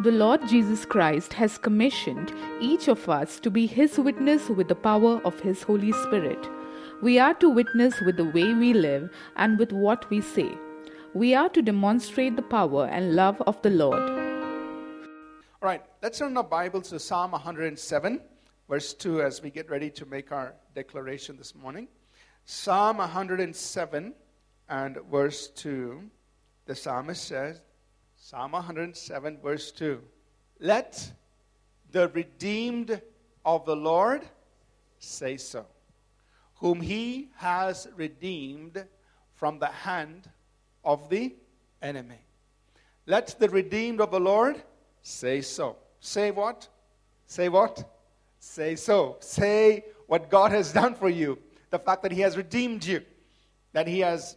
The Lord Jesus Christ has commissioned each of us to be His witness with the power of His Holy Spirit. We are to witness with the way we live and with what we say. We are to demonstrate the power and love of the Lord. All right, let's turn our Bibles to Psalm 107, verse 2, as we get ready to make our declaration this morning. Psalm 107 and verse 2, the psalmist says, Psalm 107, verse 2, Let the redeemed of the Lord say so, whom he has redeemed from the hand of the enemy. Let the redeemed of the Lord say so. Say what? Say what? Say so. Say what God has done for you. The fact that He has redeemed you, that He has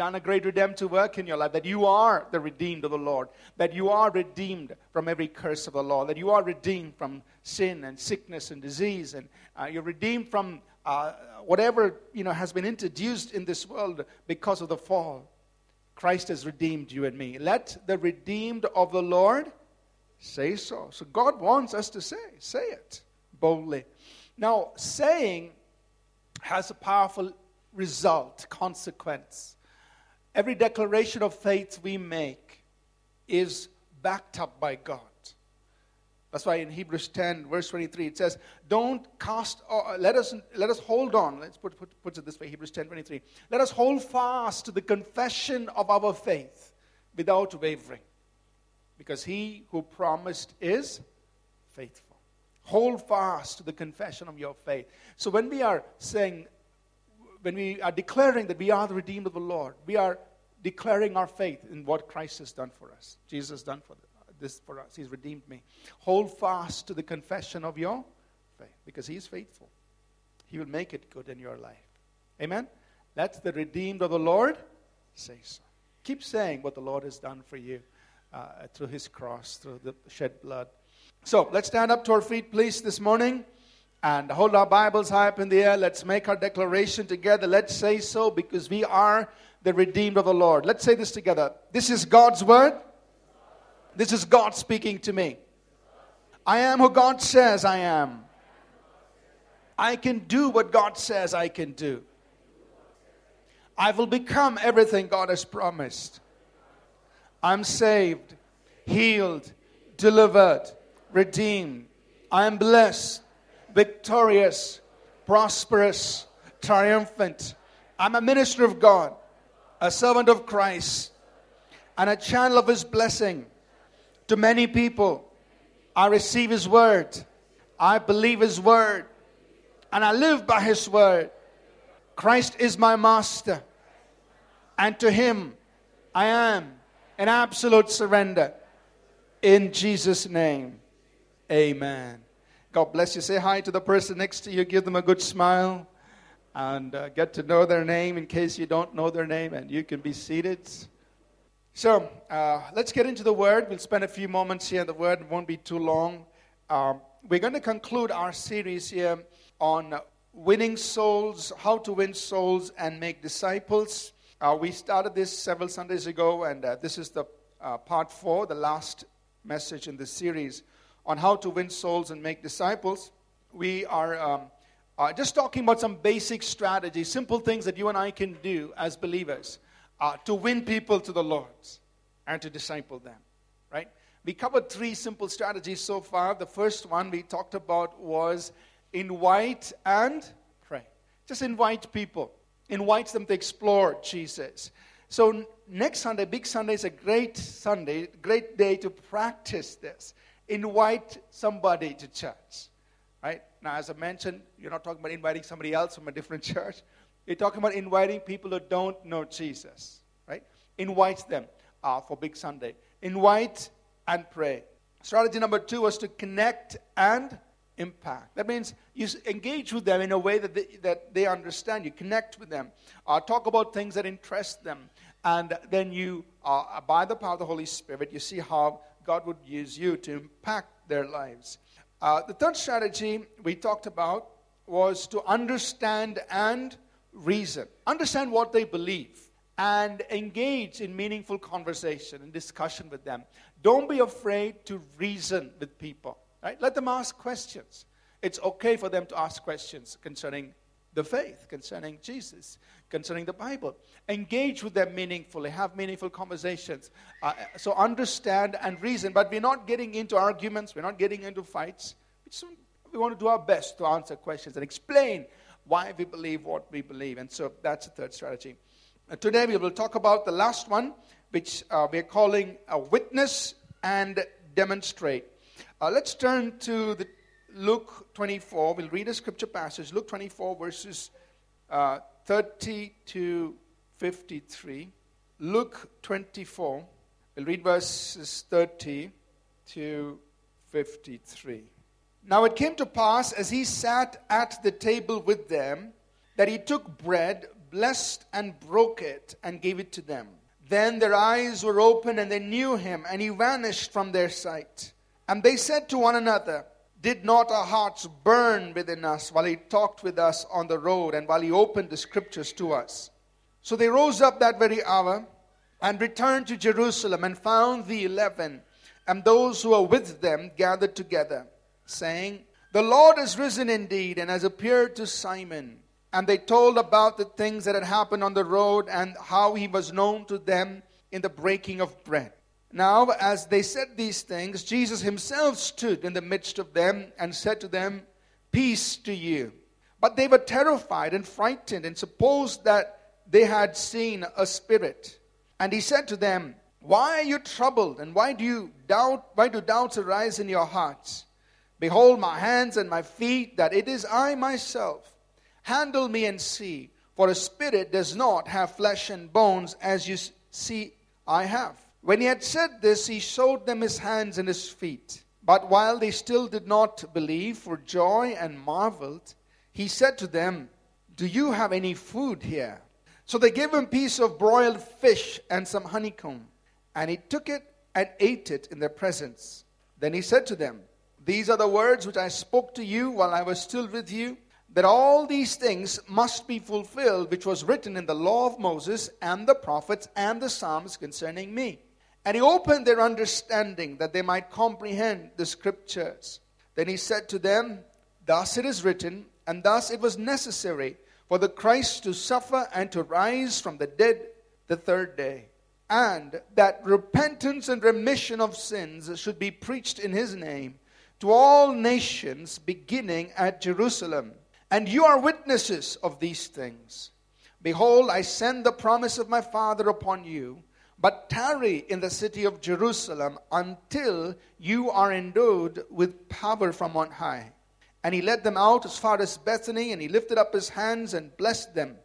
done a great redemptive work in your life, that you are the redeemed of the Lord, that you are redeemed from every curse of the law, that you are redeemed from sin and sickness and disease, and uh, you're redeemed from uh, whatever you know has been introduced in this world because of the fall. Christ has redeemed you and me. Let the redeemed of the Lord say so. So God wants us to say, say it boldly. Now, saying has a powerful result, consequence. Every declaration of faith we make is backed up by God. That's why in Hebrews 10, verse 23, it says, Don't cast, or uh, let us, let us hold on. Let's put, put, put it this way Hebrews 10, 23. Let us hold fast to the confession of our faith without wavering, because he who promised is faithful. Hold fast to the confession of your faith. So when we are saying, when we are declaring that we are the redeemed of the Lord, we are declaring our faith in what Christ has done for us. Jesus has done for this for us. He's redeemed me. Hold fast to the confession of your faith because He is faithful. He will make it good in your life. Amen? Let the redeemed of the Lord say so. Keep saying what the Lord has done for you uh, through His cross, through the shed blood. So let's stand up to our feet, please, this morning and hold our Bibles high up in the air. Let's make our declaration together. Let's say so because we are the redeemed of the Lord. Let's say this together. This is God's word. This is God speaking to me. I am who God says I am. I can do what God says I can do. I will become everything God has promised. I'm saved, healed, delivered, redeemed. I am blessed, victorious, prosperous, triumphant. I'm a minister of God, a servant of Christ, and a channel of His blessing to many people. I receive His word, I believe His word, and I live by His word. Christ is my master, and to Him I am in absolute surrender. In Jesus' name, amen. God bless you. Say hi to the person next to you, give them a good smile, and uh, get to know their name in case you don't know their name, and you can be seated. So uh, let's get into the word. We'll spend a few moments here. The word won't be too long. Um, we're going to conclude our series here on winning souls, how to win souls and make disciples. Uh, we started this several Sundays ago, and uh, this is the uh, part four, the last message in this series on how to win souls and make disciples. We are um, uh, just talking about some basic strategies, simple things that you and I can do as believers uh, to win people to the Lord and to disciple them, right? We covered three simple strategies so far. The first one we talked about was invite and pray. Just invite people, invite them to explore Jesus. So, next Sunday, Big Sunday, is a great Sunday, great day to practice this. Invite somebody to church, right? Now, as I mentioned, you're not talking about inviting somebody else from a different church. You're talking about inviting people who don't know Jesus, right? Invite them uh, for Big Sunday. Invite and pray. Strategy number two was to connect and impact. That means you engage with them in a way that they, that they understand. You connect with them. Uh, talk about things that interest them. And then you, uh, by the power of the Holy Spirit, you see how God would use you to impact their lives. Uh, the third strategy we talked about was to understand and reason. Understand what they believe and engage in meaningful conversation and discussion with them. Don't be afraid to reason with people. Right? Let them ask questions. It's okay for them to ask questions concerning the faith, concerning Jesus, concerning the Bible. Engage with them meaningfully, have meaningful conversations. Uh, so understand and reason, but we're not getting into arguments, we're not getting into fights. We, just, we want to do our best to answer questions and explain why we believe what we believe. And so that's the third strategy. Uh, today we will talk about the last one, which uh, we're calling a witness and demonstrate. Uh, let's turn to the Luke 24. We'll read a scripture passage. Luke 24, verses uh, 30 to 53. Luke 24. We'll read verses 30 to 53. Now it came to pass as he sat at the table with them that he took bread, blessed and broke it, and gave it to them. Then their eyes were opened and they knew him, and he vanished from their sight. And they said to one another, Did not our hearts burn within us while he talked with us on the road and while he opened the scriptures to us? So they rose up that very hour and returned to Jerusalem and found the eleven and those who were with them gathered together, saying, The Lord is risen indeed and has appeared to Simon. And they told about the things that had happened on the road and how he was known to them in the breaking of bread. Now, as they said these things, Jesus himself stood in the midst of them and said to them, Peace to you. But they were terrified and frightened and supposed that they had seen a spirit. And he said to them, Why are you troubled? And why do you doubt? Why do doubts arise in your hearts? Behold my hands and my feet, that it is I myself. Handle me and see, for a spirit does not have flesh and bones, as you see I have. When he had said this, he showed them his hands and his feet. But while they still did not believe for joy and marveled, he said to them, Do you have any food here? So they gave him a piece of broiled fish and some honeycomb. And he took it and ate it in their presence. Then he said to them, These are the words which I spoke to you while I was still with you that all these things must be fulfilled, which was written in the law of Moses and the prophets and the Psalms concerning me. And he opened their understanding that they might comprehend the scriptures. Then he said to them, Thus it is written, and thus it was necessary for the Christ to suffer and to rise from the dead the third day, and that repentance and remission of sins should be preached in his name to all nations, beginning at Jerusalem. And you are witnesses of these things. Behold, I send the promise of my Father upon you, but tarry in the city of Jerusalem until you are endowed with power from on high. And he led them out as far as Bethany, and he lifted up his hands and blessed them.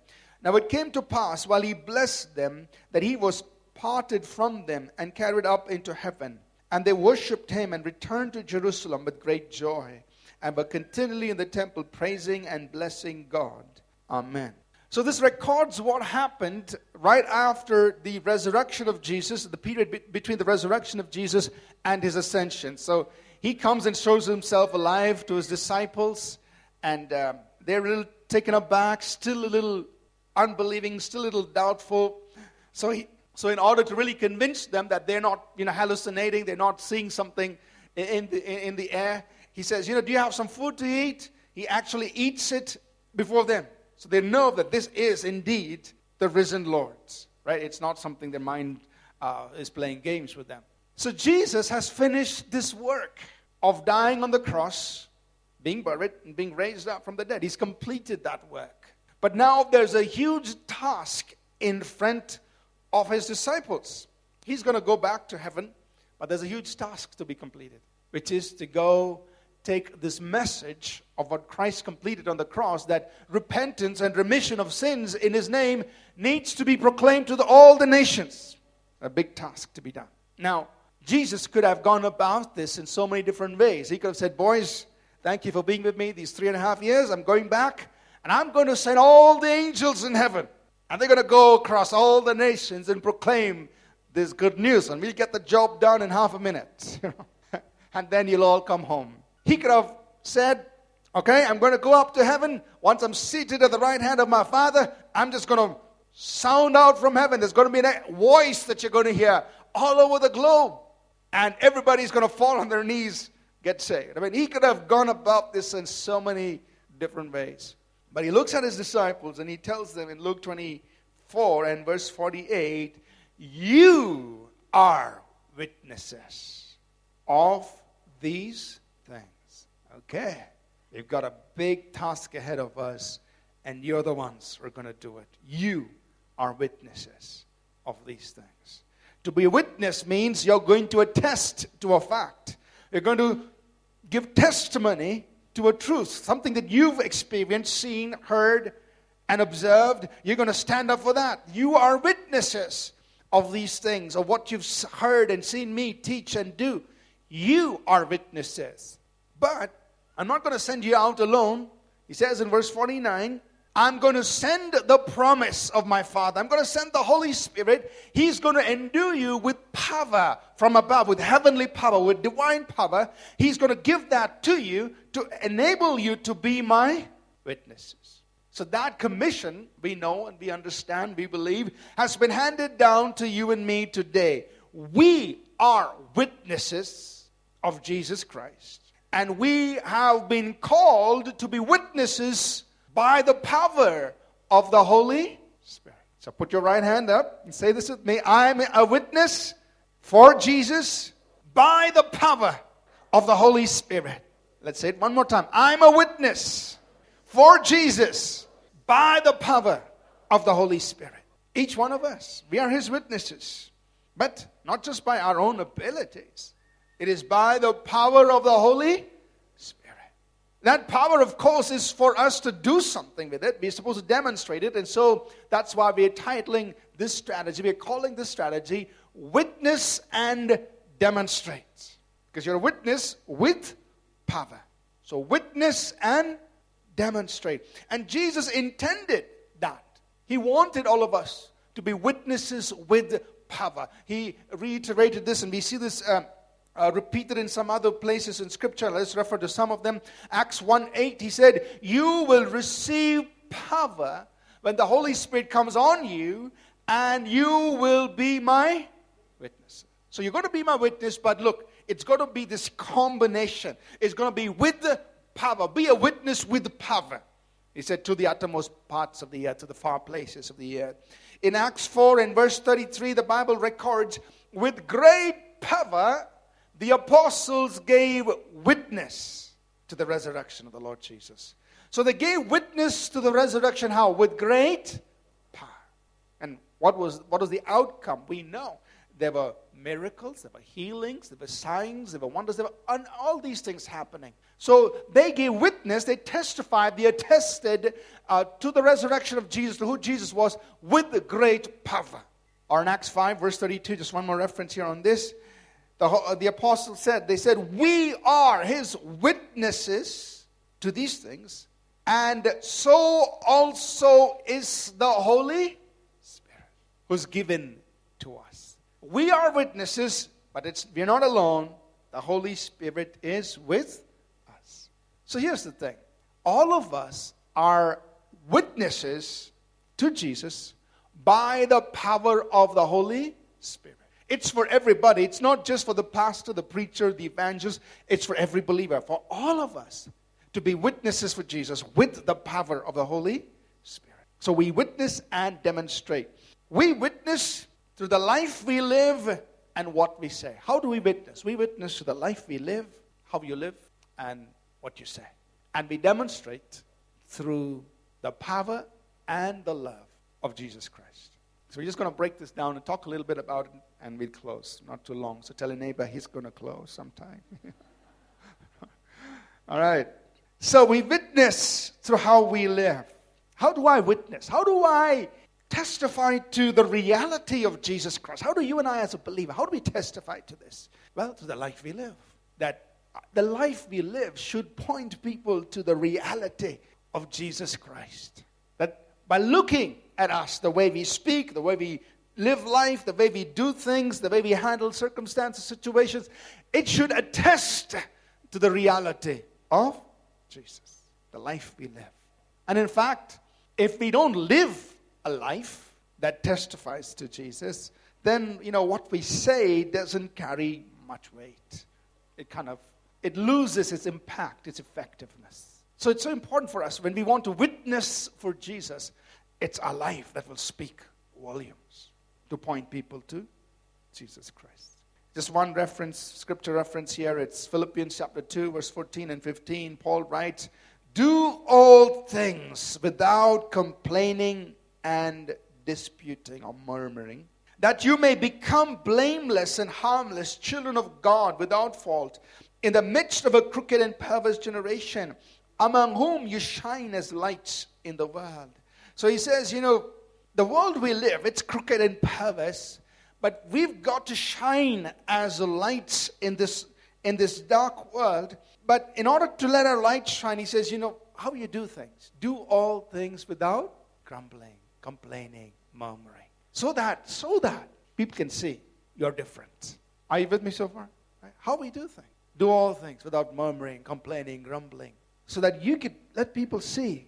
Now it came to pass, while he blessed them, that he was parted from them and carried up into heaven. And they worshipped him and returned to Jerusalem with great joy and were continually in the temple praising and blessing God. Amen. So, this records what happened right after the resurrection of Jesus, the period be- between the resurrection of Jesus and his ascension. So, he comes and shows himself alive to his disciples, and uh, they're a little taken aback, still a little unbelieving, still a little doubtful. So, he, so in order to really convince them that they're not you know, hallucinating, they're not seeing something in the, in the air, he says, You know, do you have some food to eat? He actually eats it before them. So they know that this is indeed the risen Lord, right? It's not something their mind uh, is playing games with them. So Jesus has finished this work of dying on the cross, being buried, and being raised up from the dead. He's completed that work. But now there's a huge task in front of his disciples. He's going to go back to heaven, but there's a huge task to be completed, which is to go take this message of what Christ completed on the cross that repentance and remission of sins in his name needs to be proclaimed to the, all the nations. A big task to be done. Now, Jesus could have gone about this in so many different ways. He could have said, Boys, thank you for being with me these three and a half years. I'm going back, and I'm going to send all the angels in heaven. And they're going to go across all the nations and proclaim this good news. And we'll get the job done in half a minute. and then you'll all come home. He could have said, Okay, I'm going to go up to heaven. Once I'm seated at the right hand of my Father, I'm just going to sound out from heaven. There's going to be a voice that you're going to hear all over the globe. And everybody's going to fall on their knees, get saved. I mean, he could have gone about this in so many different ways. But he looks at his disciples and he tells them in Luke 24 and verse 48 You are witnesses of these things. Okay. We've got a big task ahead of us, and you're the ones who are going to do it. You are witnesses of these things. To be a witness means you're going to attest to a fact. You're going to give testimony to a truth, something that you've experienced, seen, heard, and observed. You're going to stand up for that. You are witnesses of these things, of what you've heard and seen me teach and do. You are witnesses. But I'm not going to send you out alone. He says in verse 49 I'm going to send the promise of my Father. I'm going to send the Holy Spirit. He's going to endue you with power from above, with heavenly power, with divine power. He's going to give that to you to enable you to be my witnesses. So, that commission, we know and we understand, we believe, has been handed down to you and me today. We are witnesses of Jesus Christ. And we have been called to be witnesses by the power of the Holy Spirit. So put your right hand up and say this with me. I'm a witness for Jesus by the power of the Holy Spirit. Let's say it one more time. I'm a witness for Jesus by the power of the Holy Spirit. Each one of us, we are his witnesses. But not just by our own abilities, it is by the power of the Holy Spirit. that power, of course, is for us to do something with it. We're supposed to demonstrate it. And so that's why we're titling this strategy, we're calling this strategy Witness and Demonstrate. Because you're a witness with power. So, witness and demonstrate. And Jesus intended that. He wanted all of us to be witnesses with power. He reiterated this, and we see this. Um, uh, repeated in some other places in scripture. Let's refer to some of them. Acts 1 8, he said, You will receive power when the Holy Spirit comes on you, and you will be my witness. So you're going to be my witness, but look, it's going to be this combination. It's going to be with the power. Be a witness with the power. He said, to the uttermost parts of the earth, to the far places of the earth. In Acts 4 and verse 33, the Bible records, with great power the apostles gave witness to the resurrection of the Lord Jesus. So they gave witness to the resurrection how? With great power. And what was, what was the outcome? We know. There were miracles, there were healings, there were signs, there were wonders, there were all these things happening. So they gave witness, they testified, they attested uh, to the resurrection of Jesus, to who Jesus was, with great power. Or in Acts 5, verse 32, just one more reference here on this the, the apostles said, they said, We are his witnesses to these things, and so also is the Holy Spirit who's given to us. We are witnesses, but it's, we're not alone. The Holy Spirit is with us. So here's the thing all of us are witnesses to Jesus by the power of the Holy Spirit. It's for everybody. It's not just for the pastor, the preacher, the evangelist. It's for every believer, for all of us to be witnesses for Jesus with the power of the Holy Spirit. So we witness and demonstrate. We witness through the life we live and what we say. How do we witness? We witness to the life we live, how you live, and what you say. And we demonstrate through the power and the love of Jesus Christ. So we're just going to break this down and talk a little bit about it and we'll close. Not too long. So tell a neighbor he's going to close sometime. All right. So we witness through how we live. How do I witness? How do I testify to the reality of Jesus Christ? How do you and I, as a believer, how do we testify to this? Well, to the life we live. That uh, the life we live should point people to the reality of Jesus Christ. That by looking at us, the way we speak, the way we live life, the way we do things, the way we handle circumstances, situations, it should attest to the reality of Jesus, the life we live. And in fact, if we don't live a life that testifies to Jesus, then you know what we say doesn't carry much weight. It kind of it loses its impact, its effectiveness. So it's so important for us when we want to witness for Jesus, it's our life that will speak volumes to point people to Jesus Christ. Just one reference, scripture reference here. It's Philippians chapter 2, verse 14 and 15. Paul writes, Do all things without complaining and disputing or murmuring, that you may become blameless and harmless children of God without fault, in the midst of a crooked and perverse generation, among whom you shine as lights in the world. So he says, you know, the world we live, it's crooked and perverse, but we've got to shine as lights in this in this dark world. But in order to let our light shine, he says, you know, how you do things. Do all things without grumbling, complaining, murmuring. So that, so that people can see you're different. Are you with me so far? Right? How we do things. Do all things without murmuring, complaining, grumbling. So that you can let people see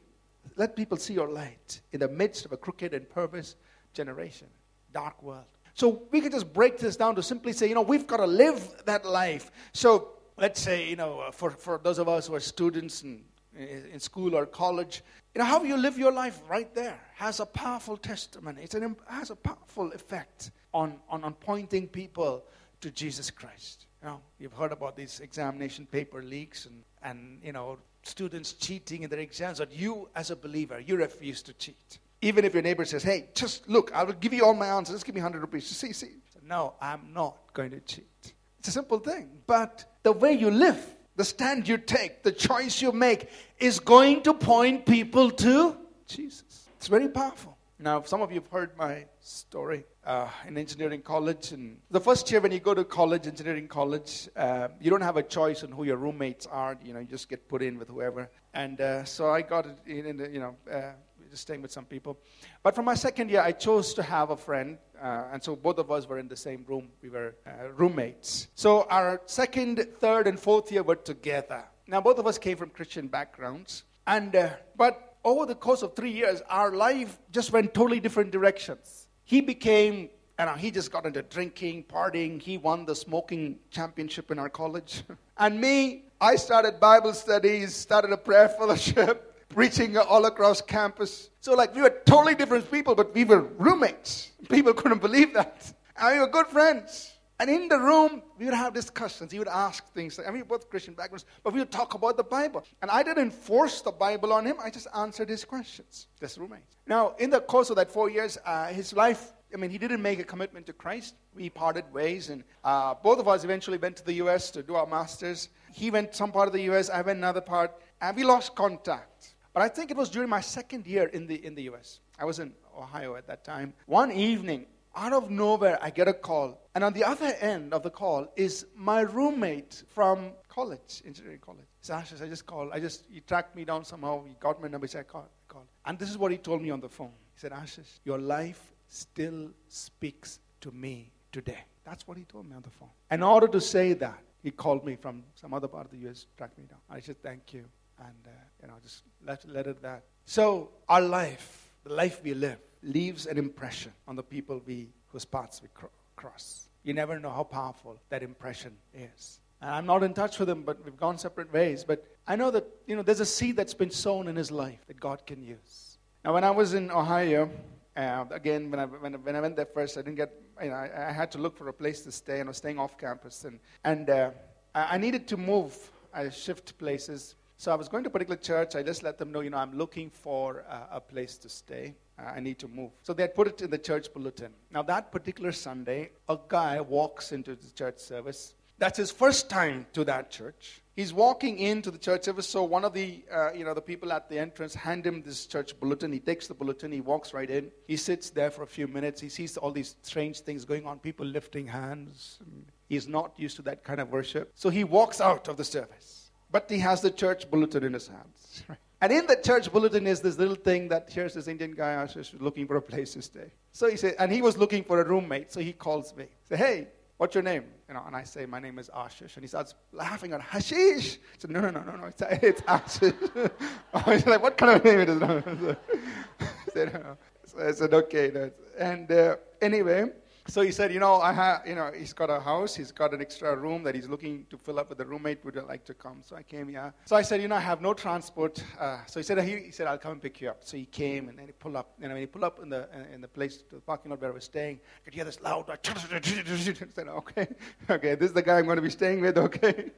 let people see your light in the midst of a crooked and perverse generation, dark world. So we can just break this down to simply say, you know, we've got to live that life. So let's say, you know, uh, for, for those of us who are students in, in school or college, you know, how you live your life right there has a powerful testimony. It has a powerful effect on, on, on pointing people to Jesus Christ. You know, you've heard about these examination paper leaks and, and you know, students cheating in their exams, but you, as a believer, you refuse to cheat. Even if your neighbor says, hey, just look, I will give you all my answers, just give me 100 rupees. See, see. No, I'm not going to cheat. It's a simple thing. But the way you live, the stand you take, the choice you make is going to point people to Jesus. It's very powerful. Now, some of you have heard my story uh, in engineering college. And the first year when you go to college, engineering college, uh, you don't have a choice on who your roommates are. You know, you just get put in with whoever. And uh, so I got in, in you know, uh, just staying with some people. But for my second year, I chose to have a friend. Uh, and so both of us were in the same room. We were uh, roommates. So our second, third, and fourth year were together. Now, both of us came from Christian backgrounds. And, but over the course of three years, our life just went totally different directions. He became, know, he just got into drinking, partying. He won the smoking championship in our college. and me, I started Bible studies, started a prayer fellowship, preaching all across campus. So, like, we were totally different people, but we were roommates. People couldn't believe that. And we were good friends. And in the room, we would have discussions. He would ask things. I mean, both Christian backgrounds, but we would talk about the Bible. And I didn't force the Bible on him. I just answered his questions. This roommate. Now, in the course of that four years, uh, his life. I mean, he didn't make a commitment to Christ. We parted ways, and uh, both of us eventually went to the U.S. to do our masters. He went some part of the U.S. I went another part, and we lost contact. But I think it was during my second year in the in the U.S. I was in Ohio at that time. One evening, out of nowhere, I get a call. And on the other end of the call is my roommate from college, engineering college. He said, I just called. I just, he tracked me down somehow. He got my number. He said, I called. Called. And this is what he told me on the phone. He said, Ashish, your life still speaks to me today. That's what he told me on the phone. In order to say that, he called me from some other part of the U.S., tracked me down. I said, thank you. And, uh, you know, just let, let it that. So our life, the life we live, leaves an impression on the people we, whose paths we cross. You never know how powerful that impression is. And I'm not in touch with him, but we've gone separate ways. But I know that you know there's a seed that's been sown in his life that God can use. Now, when I was in Ohio, uh, again, when I, when, when, I went there first, I didn't get, you know, I, I, had to look for a place to stay, and I was staying off campus. And, and uh, I needed to move, I shift places. So I was going to a particular church. I just let them know, you know, I'm looking for a place to stay. Uh, I need to move. So they had put it in the church bulletin. Now, that particular Sunday, a guy walks into the church service. That's his first time to that church. He's walking into the church service. So one of the, uh, you know, the people at the entrance hand him this church bulletin. He takes the bulletin. He walks right in. He sits there for a few minutes. He sees all these strange things going on. People lifting hands. He's not used to that kind of worship. So he walks out of the service. But he has the church bulletin in his hands. And in the church bulletin is this little thing that here's this Indian guy Ashish looking for a place to stay. So he said, and he was looking for a roommate. So he calls me. Say, hey, what's your name? You know, and I say, my name is Ashish. And he starts laughing at Hashish. I said, no, no, no, no, no, it's, it's Ashish. I was like, what kind of name it is? said, so I said, okay. And uh, anyway, so he said, you know, I have, you know, he's got a house, he's got an extra room that he's looking to fill up with a roommate. Would you like to come? So I came, yeah. So I said, you know, I have no transport. Uh, so he said, he, he, said, I'll come and pick you up. So he came and then he pulled up. Know, when he pulled up in the in the place, the parking lot where I was staying, I could hear this loud. I said, okay, okay, this is the guy I'm going to be staying with. Okay,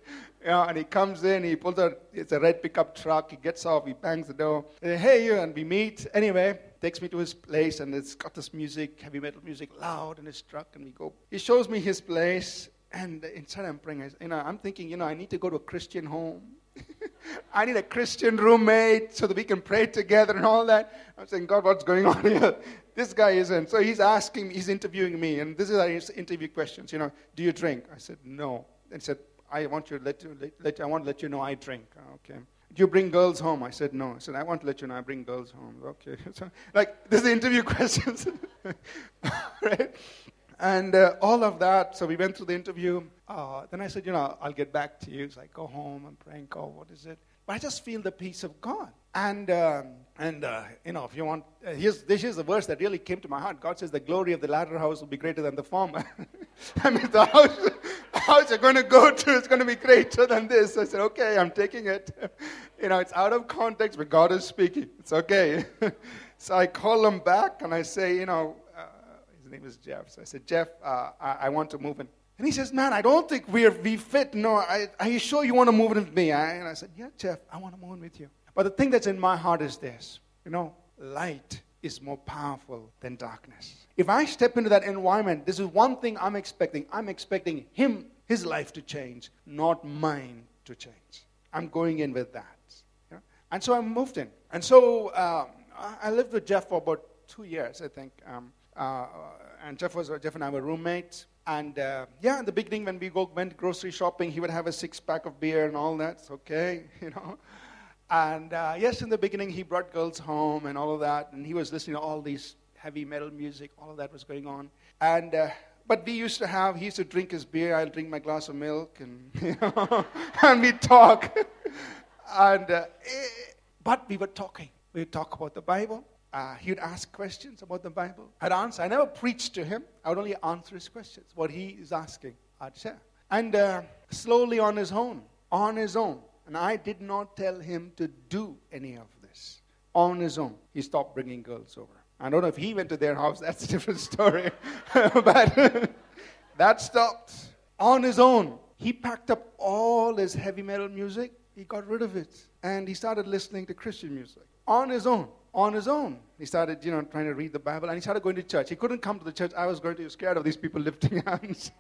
yeah. And he comes in, he pulls out. It's a red pickup truck. He gets off, he bangs the door. Said, hey, you, and we meet. Anyway, takes me to his place, and it's got this music, heavy metal music, loud in his truck, and we go. He shows me his place, and inside I'm praying. You know, I'm thinking, you know, I need to go to a Christian home. I need a Christian roommate so that we can pray together and all that. I'm saying, God, what's going on here? This guy isn't. So he's asking, he's interviewing me, and this is our interview questions. You know, do you drink? I said, no. And he said, I want you to let you, let, let, I want to let you know I drink. Okay. Do you bring girls home? I said, No. I said, I want to let you know I bring girls home. Okay. So, like, this is the interview questions. right? And uh, all of that. So we went through the interview. Uh, then I said, You know, I'll get back to you. It's like, go home and pray and go, What is it? But I just feel the peace of God. And, um, and uh, you know, if you want, uh, here's, this is the verse that really came to my heart. God says, The glory of the latter house will be greater than the former. I mean, the house, house you're going to go to is going to be greater than this. I said, Okay, I'm taking it. you know, it's out of context, but God is speaking. It's okay. so I call him back and I say, You know, uh, his name is Jeff. So I said, Jeff, uh, I, I want to move in. And he says, Man, I don't think we're we fit. No, I, are you sure you want to move in with me? I, and I said, Yeah, Jeff, I want to move in with you. But the thing that's in my heart is this you know, light is more powerful than darkness. If I step into that environment, this is one thing I'm expecting. I'm expecting him, his life to change, not mine to change. I'm going in with that. You know? And so I moved in. And so um, I lived with Jeff for about two years, I think. Um, uh, and Jeff was Jeff and I were roommates. And uh, yeah, in the beginning, when we go, went grocery shopping, he would have a six pack of beer and all that. Okay, you know. And uh, yes, in the beginning, he brought girls home and all of that. And he was listening to all these heavy metal music. All of that was going on. And uh, but we used to have. He used to drink his beer. I'll drink my glass of milk, and you know, and we talk. and uh, eh, but we were talking. We would talk about the Bible. Uh, he would ask questions about the Bible. I'd answer. I never preached to him. I would only answer his questions. What he is asking, I'd share. And uh, slowly on his own, on his own, and I did not tell him to do any of this. On his own, he stopped bringing girls over. I don't know if he went to their house, that's a different story. but that stopped. On his own, he packed up all his heavy metal music, he got rid of it, and he started listening to Christian music. On his own on his own. He started, you know, trying to read the Bible, and he started going to church. He couldn't come to the church. I was going to be scared of these people lifting hands.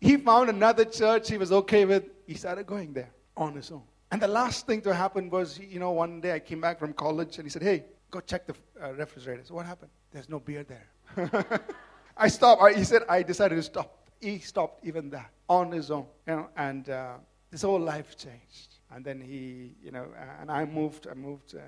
he found another church he was okay with. He started going there on his own. And the last thing to happen was, you know, one day I came back from college, and he said, "Hey, go check the uh, refrigerator." So what happened? There's no beer there. I stopped. I, he said, "I decided to stop." He stopped even that on his own, you know, and uh, his whole life changed. And then he, you know, uh, and I moved. I moved uh,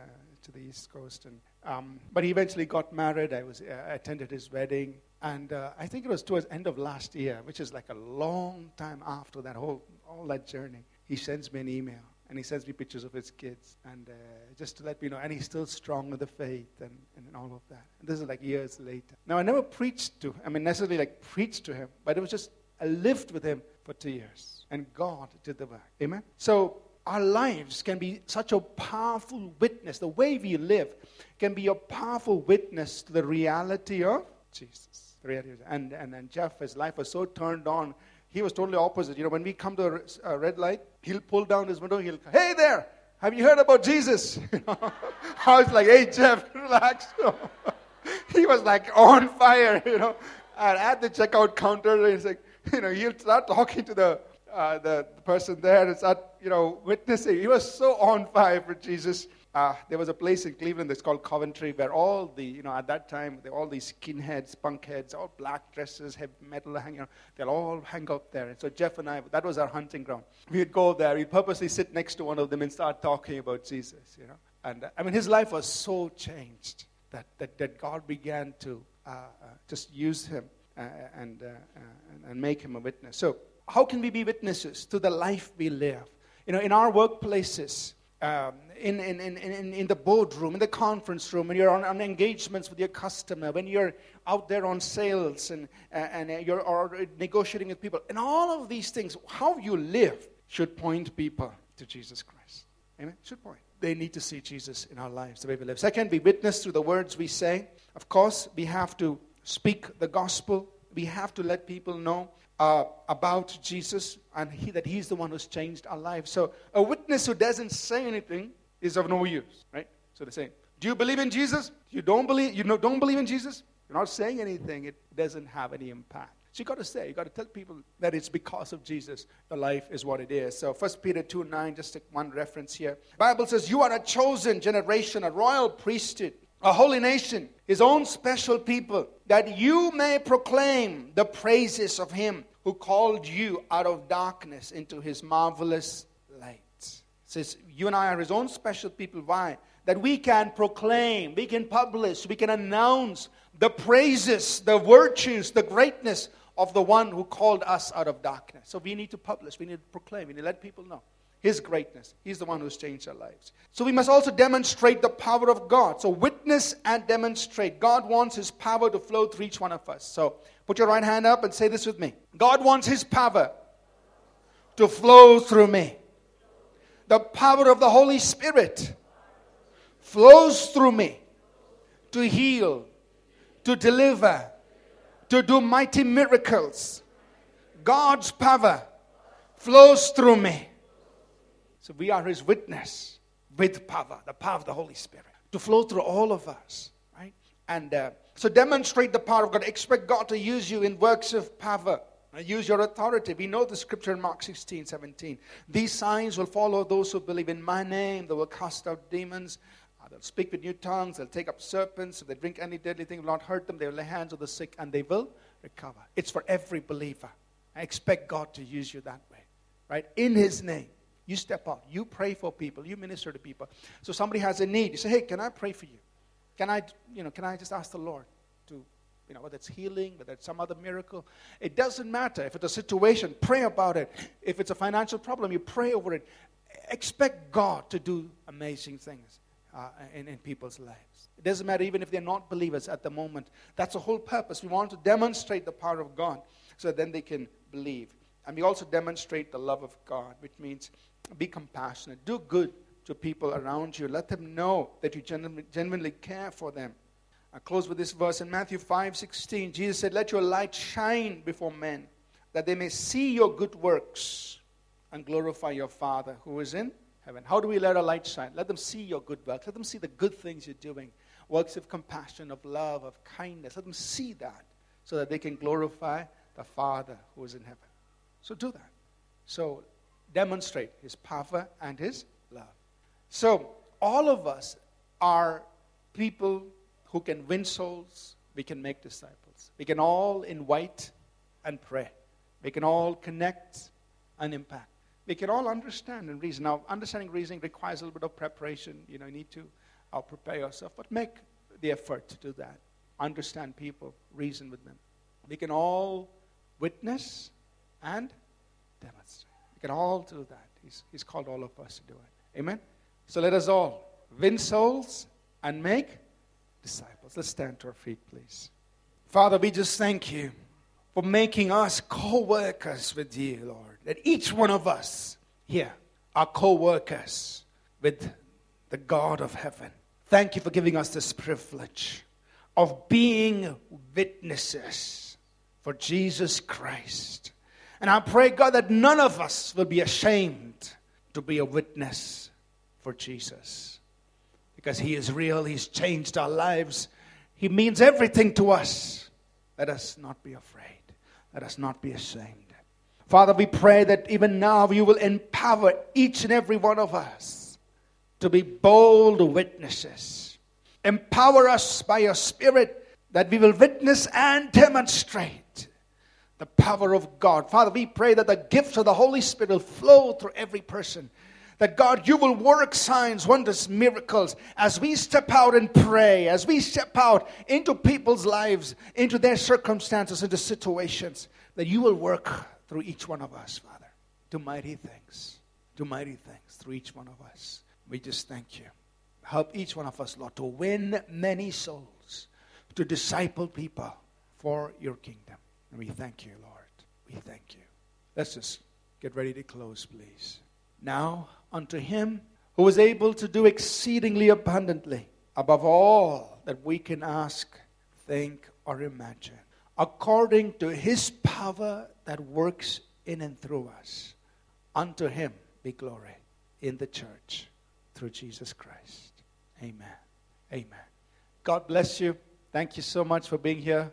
to the East Coast. And, um, but he eventually got married. I, was, uh, attended his wedding. And uh, I think it was towards end of last year, which is like a long time after that whole all that journey. He sends me an email and he sends me pictures of his kids and uh, just to let me know and he's still strong in the faith and, and all of that and this is like years later now i never preached to him, i mean necessarily like preached to him but it was just i lived with him for two years and god did the work amen so our lives can be such a powerful witness. The way we live can be a powerful witness to the reality of Jesus. Reality and, and, and Jeff, his life was so turned on. He was totally opposite. You know, when we come to a, red light, he'll pull down his window. He'll, hey there, have you heard about Jesus? I was like, hey, Jeff, relax. he was like on fire, you know. And at the checkout counter, he's like, you know, he'll start talking to the uh, the, the, person there and start, you know, witnessing. He was so on fire for Jesus. Uh, there was a place in Cleveland that's called Coventry where all the, you know, at that time, all these skinheads, punkheads, all black dresses, heavy metal hanging they'll all hang out there. And so Jeff and I, that was our hunting ground. We'd go there, we'd purposely sit next to one of them and start talking about Jesus, you know. And uh, I mean, his life was so changed that, that, that God began to uh, uh just use him uh, and, and make him a witness. So how can we be witnesses to the life we live? You know, in our workplaces, um, in, in, in, in, the boardroom, in the conference room, when you're on, on engagements with your customer, when you're out there on sales and, uh, and uh, you're or uh, negotiating with people. And all of these things, how you live should point people to Jesus Christ. Amen? Should point. They need to see Jesus in our lives, the way we live. Second, we witness through the words we say. Of course, we have to speak the gospel. We have to let people know uh, about Jesus and he, that He's the one who's changed our lives. So a witness who doesn't say anything is of no use, right? So they say, "Do you believe in Jesus? You don't believe? You don't believe in Jesus? You're not saying anything. It doesn't have any impact." So you got to say, you got to tell people that it's because of Jesus the life is what it is. So 1 Peter 2 9, just one reference here. Bible says, You are a chosen generation, a royal priesthood, a holy nation, his own special people, that you may proclaim the praises of him who called you out of darkness into his marvelous light. Says, You and I are his own special people. Why? That we can proclaim, we can publish, we can announce the praises, the virtues, the greatness of the one who called us out of darkness. So we need to publish, we need to proclaim, we need to let people know his greatness. He's the one who's changed our lives. So we must also demonstrate the power of God. So witness and demonstrate. God wants his power to flow through each one of us. So put your right hand up and say this with me. God wants his power to flow through me. The power of the Holy Spirit flows through me to heal, to deliver, to do mighty miracles. God's power flows through me so we are his witness with power, the power of the Holy Spirit, to flow through all of us, right? And uh, so demonstrate the power of God. Expect God to use you in works of power. Use your authority. We know the scripture in Mark 16, 17. These signs will follow those who believe in my name. They will cast out demons. Uh, they'll speak with new tongues. They'll take up serpents. If they drink any deadly thing, will not hurt them. They will lay hands on the sick and they will recover. It's for every believer. I expect God to use you that way, right? In His name. You step out. You pray for people. You minister to people. So somebody has a need. You say, hey, can I pray for you? Can I, you know, can I just ask the Lord to, you know, whether it's healing, whether it's some other miracle? It doesn't matter. If it's a situation, pray about it. If it's a financial problem, you pray over it. Expect God to do amazing things uh, in, in people's lives. It doesn't matter even if they're not believers at the moment. That's the whole purpose. We want to demonstrate the power of God so then they can believe. And we also demonstrate the love of God, which means be compassionate. Do good to people around you. Let them know that you genuinely care for them. I close with this verse in Matthew 5 16. Jesus said, Let your light shine before men, that they may see your good works and glorify your Father who is in heaven. How do we let our light shine? Let them see your good works. Let them see the good things you're doing works of compassion, of love, of kindness. Let them see that so that they can glorify the Father who is in heaven. So do that. So demonstrate his power and his love. So, all of us are people who can win souls, we can make disciples. We can all invite and pray. We can all connect and impact. We can all understand and reason. Now, understanding reasoning requires a little bit of preparation. You know, you need to uh, prepare yourself, but make the effort to do that. Understand people, reason with them. We can all witness and demonstrate. We can all do that. He's, he's called all of us to do it. Amen? So let us all win souls and make disciples. Let's stand to our feet, please. Father, we just thank you for making us co workers with you, Lord. That each one of us here are co workers with the God of heaven. Thank you for giving us this privilege of being witnesses for Jesus Christ. And I pray, God, that none of us will be ashamed to be a witness for Jesus. Because He is real, He's changed our lives, He means everything to us. Let us not be afraid, let us not be ashamed. Father, we pray that even now you will empower each and every one of us to be bold witnesses. Empower us by your Spirit that we will witness and demonstrate the power of God. Father, we pray that the gifts of the Holy Spirit will flow through every person. That God, you will work signs, wonders, miracles as we step out and pray, as we step out into people's lives, into their circumstances, into situations, that you will work through each one of us, Father. Do mighty things. Do mighty things through each one of us. We just thank you. Help each one of us, Lord, to win many souls, to disciple people for your kingdom. And we thank you, Lord. We thank you. Let's just get ready to close, please. Now, unto him who is able to do exceedingly abundantly above all that we can ask, think, or imagine, according to his power that works in and through us. Unto him be glory in the church through Jesus Christ. Amen. Amen. God bless you. Thank you so much for being here.